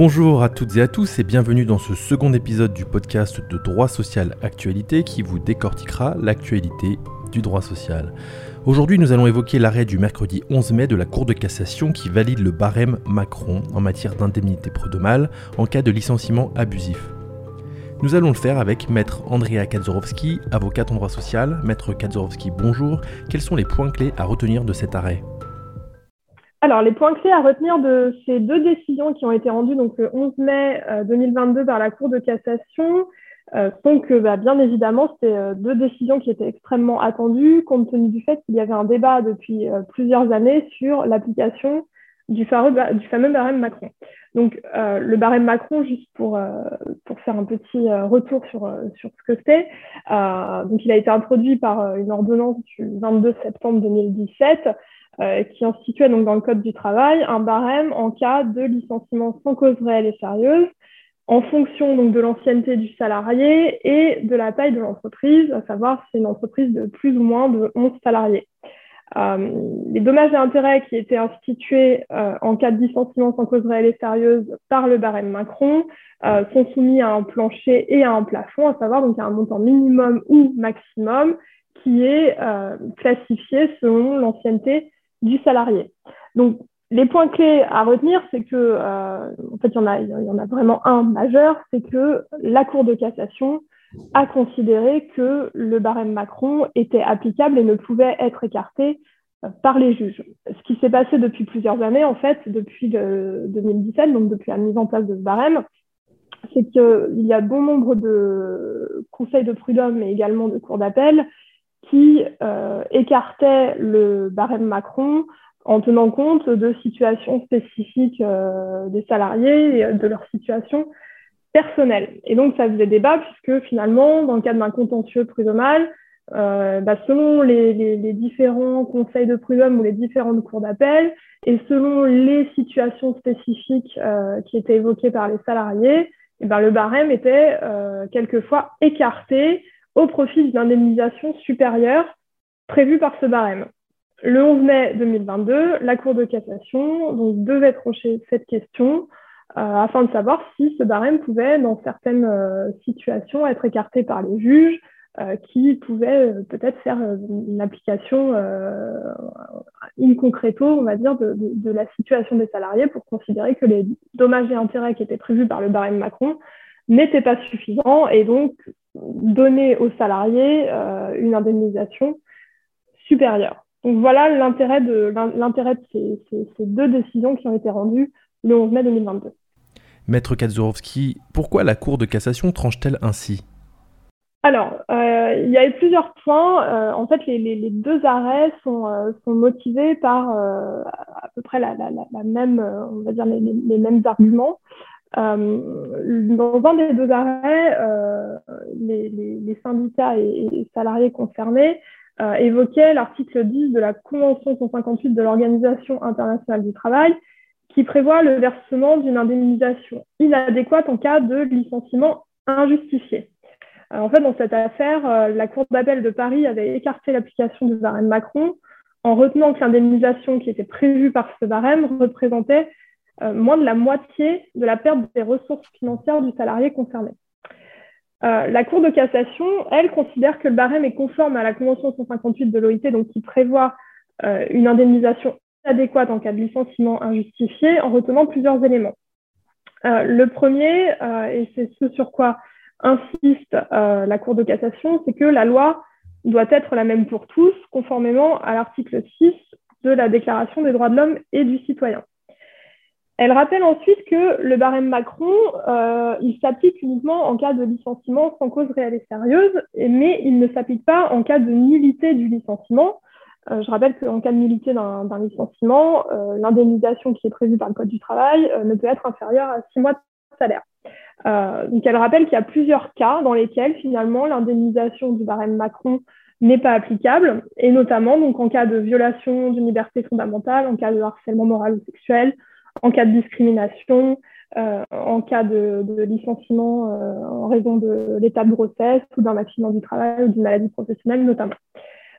Bonjour à toutes et à tous et bienvenue dans ce second épisode du podcast de Droit Social Actualité qui vous décortiquera l'actualité du droit social. Aujourd'hui, nous allons évoquer l'arrêt du mercredi 11 mai de la Cour de cassation qui valide le barème Macron en matière d'indemnité prud'homale en cas de licenciement abusif. Nous allons le faire avec Maître Andrea Kadzorowski, avocate en droit social. Maître Kadzorowski, bonjour. Quels sont les points clés à retenir de cet arrêt? Alors, les points clés à retenir de ces deux décisions qui ont été rendues donc, le 11 mai 2022 euh, par la Cour de cassation euh, sont que, bah, bien évidemment, c'était euh, deux décisions qui étaient extrêmement attendues, compte tenu du fait qu'il y avait un débat depuis plusieurs années sur l'application du, du, fameux barème Macron. Donc, le barème Macron, juste pour, pour faire un petit retour sur, sur ce que c'est, donc il a été introduit par une ordonnance du 22 septembre 2017 euh, qui instituait donc dans le Code du travail un barème en cas de licenciement sans cause réelle et sérieuse, en fonction donc de l'ancienneté du salarié et de la taille de l'entreprise, à savoir si c'est une entreprise de plus ou moins de 11 salariés. Euh, les dommages et intérêts qui étaient institués euh, en cas de licenciement sans cause réelle et sérieuse par le barème Macron sont soumis à un plancher et à un plafond, à savoir donc un montant minimum ou maximum qui est classifié selon l'ancienneté du salarié. Donc, les points clés à retenir, c'est que, euh, en fait, il y, en a, vraiment un majeur, c'est que la Cour de cassation a considéré que le barème Macron était applicable et ne pouvait être écarté euh, par les juges. Ce qui s'est passé depuis plusieurs années, en fait, depuis le 2017, donc depuis la mise en place de ce barème, c'est qu'il y a bon nombre de conseils de prud'homme, mais également de cours d'appel, qui euh, écartait le barème Macron en tenant compte de situations spécifiques euh, des salariés et de leur situation personnelle. Et donc, ça faisait débat puisque finalement, dans le cadre d'un contentieux prud'homal, euh, bah, selon les, différents conseils de prud'homme ou les différentes cours d'appel, et selon les situations spécifiques euh, qui étaient évoquées par les salariés, et ben, le barème était euh, quelquefois écarté au profit d'une indemnisation supérieure prévue par ce barème. Le 11 mai 2022, la Cour de cassation devait trancher cette question euh, afin de savoir si ce barème pouvait, dans certaines euh, situations, être écarté par les juges, euh, qui pouvaient peut-être faire une application in concreto, on va dire, de, de, la situation des salariés pour considérer que les dommages et intérêts qui étaient prévus par le barème Macron n'étaient pas suffisants et donc donner aux salariés euh, une indemnisation supérieure. Donc voilà l'intérêt de, l'intérêt de ces, ces, deux décisions qui ont été rendues le 11 mai 2022. Maître Kadzorowski, pourquoi la Cour de cassation tranche-t-elle ainsi? Alors, euh, il y a eu plusieurs points. Euh, en fait, les, les, les, deux arrêts sont, sont motivés par à peu près la, la, la, même, on va dire les, les mêmes arguments. Euh, dans un des deux arrêts, euh, les, syndicats et, salariés concernés euh, évoquaient l'article 10 de la Convention 158 de l'Organisation internationale du travail qui prévoit le versement d'une indemnisation inadéquate en cas de licenciement injustifié. Euh, en fait, dans cette affaire, la Cour d'appel de Paris avait écarté l'application du barème Macron en retenant que l'indemnisation qui était prévue par ce barème représentait euh, moins de la moitié de la perte des ressources financières du salarié concerné. Euh, la Cour de cassation, elle, considère que le barème est conforme à la Convention 158 de l'OIT, donc qui prévoit euh, une indemnisation adéquate en cas de licenciement injustifié, en retenant plusieurs éléments. Le premier, et c'est ce sur quoi insiste la Cour de cassation, c'est que la loi doit être la même pour tous, conformément à l'article 6 de la Déclaration des droits de l'homme et du citoyen. Elle rappelle ensuite que le barème Macron, euh, il s'applique uniquement en cas de licenciement sans cause réelle et sérieuse, mais il ne s'applique pas en cas de nullité du licenciement. Euh, je rappelle qu'en cas de nullité d'un licenciement, euh, l'indemnisation qui est prévue par le Code du travail ne peut être inférieure à six mois de salaire. Donc elle rappelle qu'il y a plusieurs cas dans lesquels finalement l'indemnisation du barème Macron n'est pas applicable, et notamment donc en cas de violation d'une liberté fondamentale, en cas de harcèlement moral ou sexuel, en cas de discrimination, euh, en cas de, licenciement euh, en raison de l'état de grossesse ou d'un accident du travail ou d'une maladie professionnelle notamment.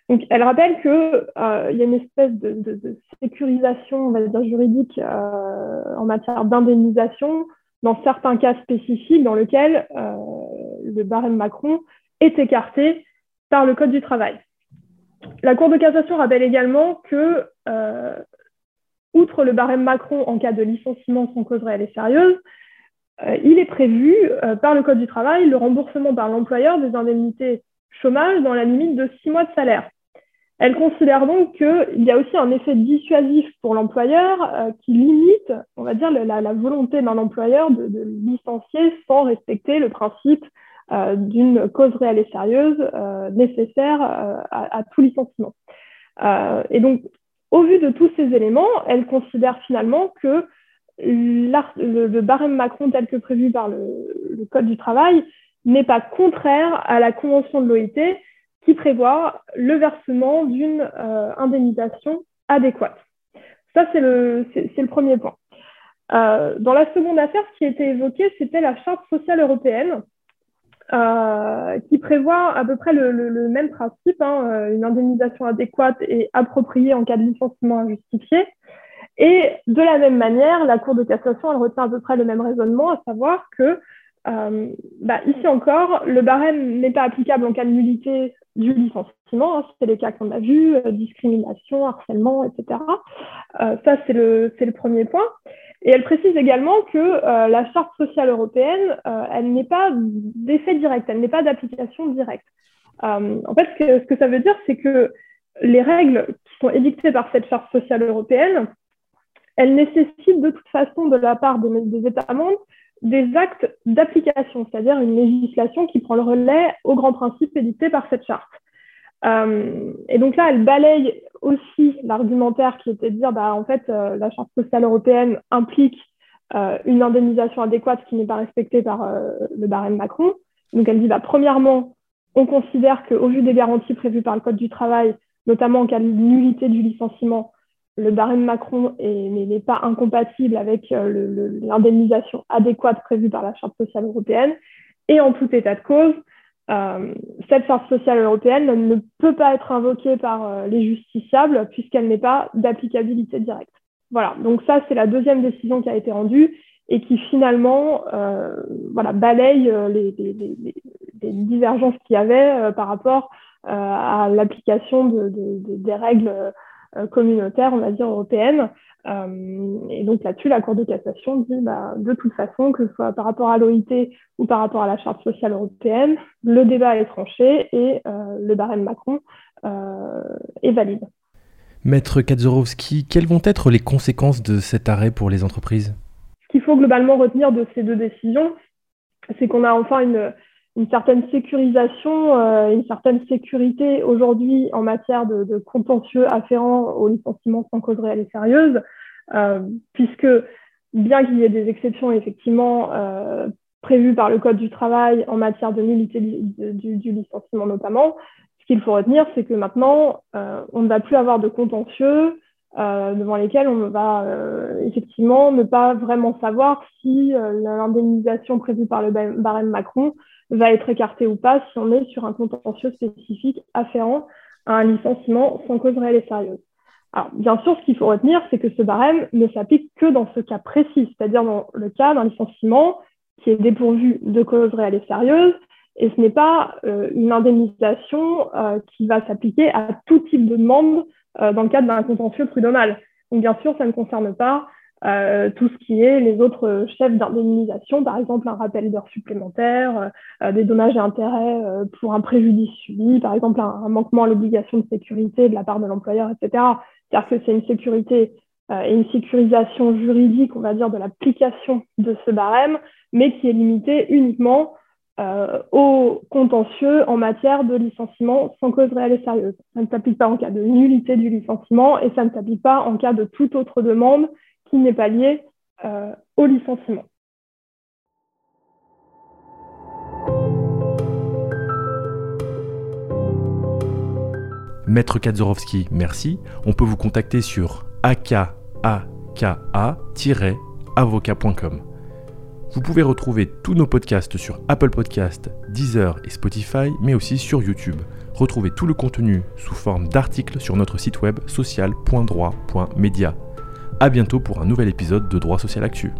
Donc, elle rappelle qu'il euh, y a une espèce de, de, sécurisation, on va dire juridique, en matière d'indemnisation dans certains cas spécifiques dans lesquels le barème Macron est écarté par le Code du travail. La Cour de cassation rappelle également que, outre le barème Macron en cas de licenciement sans cause réelle et sérieuse, il est prévu par le Code du travail le remboursement par l'employeur des indemnités chômage dans la limite de six mois de salaire. Elle considère donc qu'il y a aussi un effet dissuasif pour l'employeur euh, qui limite, on va dire, la, volonté d'un employeur de, licencier sans respecter le principe euh, d'une cause réelle et sérieuse euh, nécessaire à, tout licenciement. et donc, au vu de tous ces éléments, elle considère finalement que le, barème Macron tel que prévu par le Code du travail n'est pas contraire à la Convention de l'OIT qui prévoit le versement d'une euh, indemnisation adéquate. Ça, c'est le, premier point. Euh, dans la seconde affaire, ce qui a été évoqué, c'était la Charte sociale européenne, euh, qui prévoit à peu près le, même principe, hein, une indemnisation adéquate et appropriée en cas de licenciement injustifié. Et de la même manière, la Cour de cassation, elle retient à peu près le même raisonnement, à savoir que euh, bah, ici encore, le barème n'est pas applicable en cas de nullité du licenciement. Hein, c'est les cas qu'on a vus, euh, discrimination, harcèlement, etc. Euh, ça, c'est le, premier point. Et elle précise également que la Charte sociale européenne, elle n'est pas d'effet direct, elle n'est pas d'application directe. en fait, ce que, ça veut dire, c'est que les règles qui sont édictées par cette Charte sociale européenne, elles nécessitent de toute façon de la part des États membres des actes d'application, c'est-à-dire une législation qui prend le relais aux grands principes édictés par cette charte. Euh, et donc là, elle balaye aussi l'argumentaire qui était de dire, bah, en fait, euh, la charte sociale européenne implique euh, une indemnisation adéquate qui n'est pas respectée par le barème Macron. Donc elle dit, bah, premièrement, on considère qu'au vu des garanties prévues par le Code du travail, notamment en cas de nullité du licenciement, le barème Macron n'est pas incompatible avec l'indemnisation adéquate prévue par la Charte sociale européenne. Et en tout état de cause, euh, cette Charte sociale européenne ne peut pas être invoquée par euh, les justiciables puisqu'elle n'est pas d'applicabilité directe. Voilà, donc ça, c'est la deuxième décision qui a été rendue et qui finalement voilà, balaye les, divergences qu'il y avait par rapport à l'application des règles euh, communautaire, on va dire européenne. Euh, et donc là-dessus, la Cour de cassation dit bah, de toute façon, que ce soit par rapport à l'OIT ou par rapport à la Charte sociale européenne, le débat est tranché et euh, le barème Macron est valide. Maître Kadzorowski, quelles vont être les conséquences de cet arrêt pour les entreprises? Ce qu'il faut globalement retenir de ces deux décisions, c'est qu'on a enfin une, une certaine sécurisation, euh, une certaine sécurité aujourd'hui en matière de, contentieux afférents au licenciement sans cause réelle et sérieuse, euh, puisque bien qu'il y ait des exceptions effectivement euh, prévues par le Code du travail en matière de nullité du, licenciement notamment, ce qu'il faut retenir, c'est que maintenant, on ne va plus avoir de contentieux devant lesquels on va effectivement ne pas vraiment savoir si l'indemnisation prévue par le barème Macron va être écarté ou pas si on est sur un contentieux spécifique afférent à un licenciement sans cause réelle et sérieuse. Alors, bien sûr, ce qu'il faut retenir, c'est que ce barème ne s'applique que dans ce cas précis, c'est-à-dire dans le cas d'un licenciement qui est dépourvu de cause réelle et sérieuse, et ce n'est pas euh, une indemnisation euh, qui va s'appliquer à tout type de demande euh, dans le cadre d'un contentieux prud'homal. Donc, bien sûr, ça ne concerne pas euh, tout ce qui est les autres chefs d'indemnisation, par exemple un rappel d'heures supplémentaires, euh, euh, des dommages et intérêts pour un préjudice subi, par exemple un, manquement à l'obligation de sécurité de la part de l'employeur, etc. C'est-à-dire que c'est une sécurité et une sécurisation juridique, on va dire, de l'application de ce barème, mais qui est limitée uniquement aux contentieux en matière de licenciement sans cause réelle et sérieuse. Ça ne s'applique pas en cas de nullité du licenciement et ça ne s'applique pas en cas de toute autre demande qui n'est pas lié euh, au licenciement. Maître Kadzorowski, merci. On peut vous contacter sur akaka-avocat.com. Vous pouvez retrouver tous nos podcasts sur Apple Podcasts, Deezer et Spotify, mais aussi sur YouTube. Retrouvez tout le contenu sous forme d'articles sur notre site web social.droit.media. A bientôt pour un nouvel épisode de Droit Social Actu.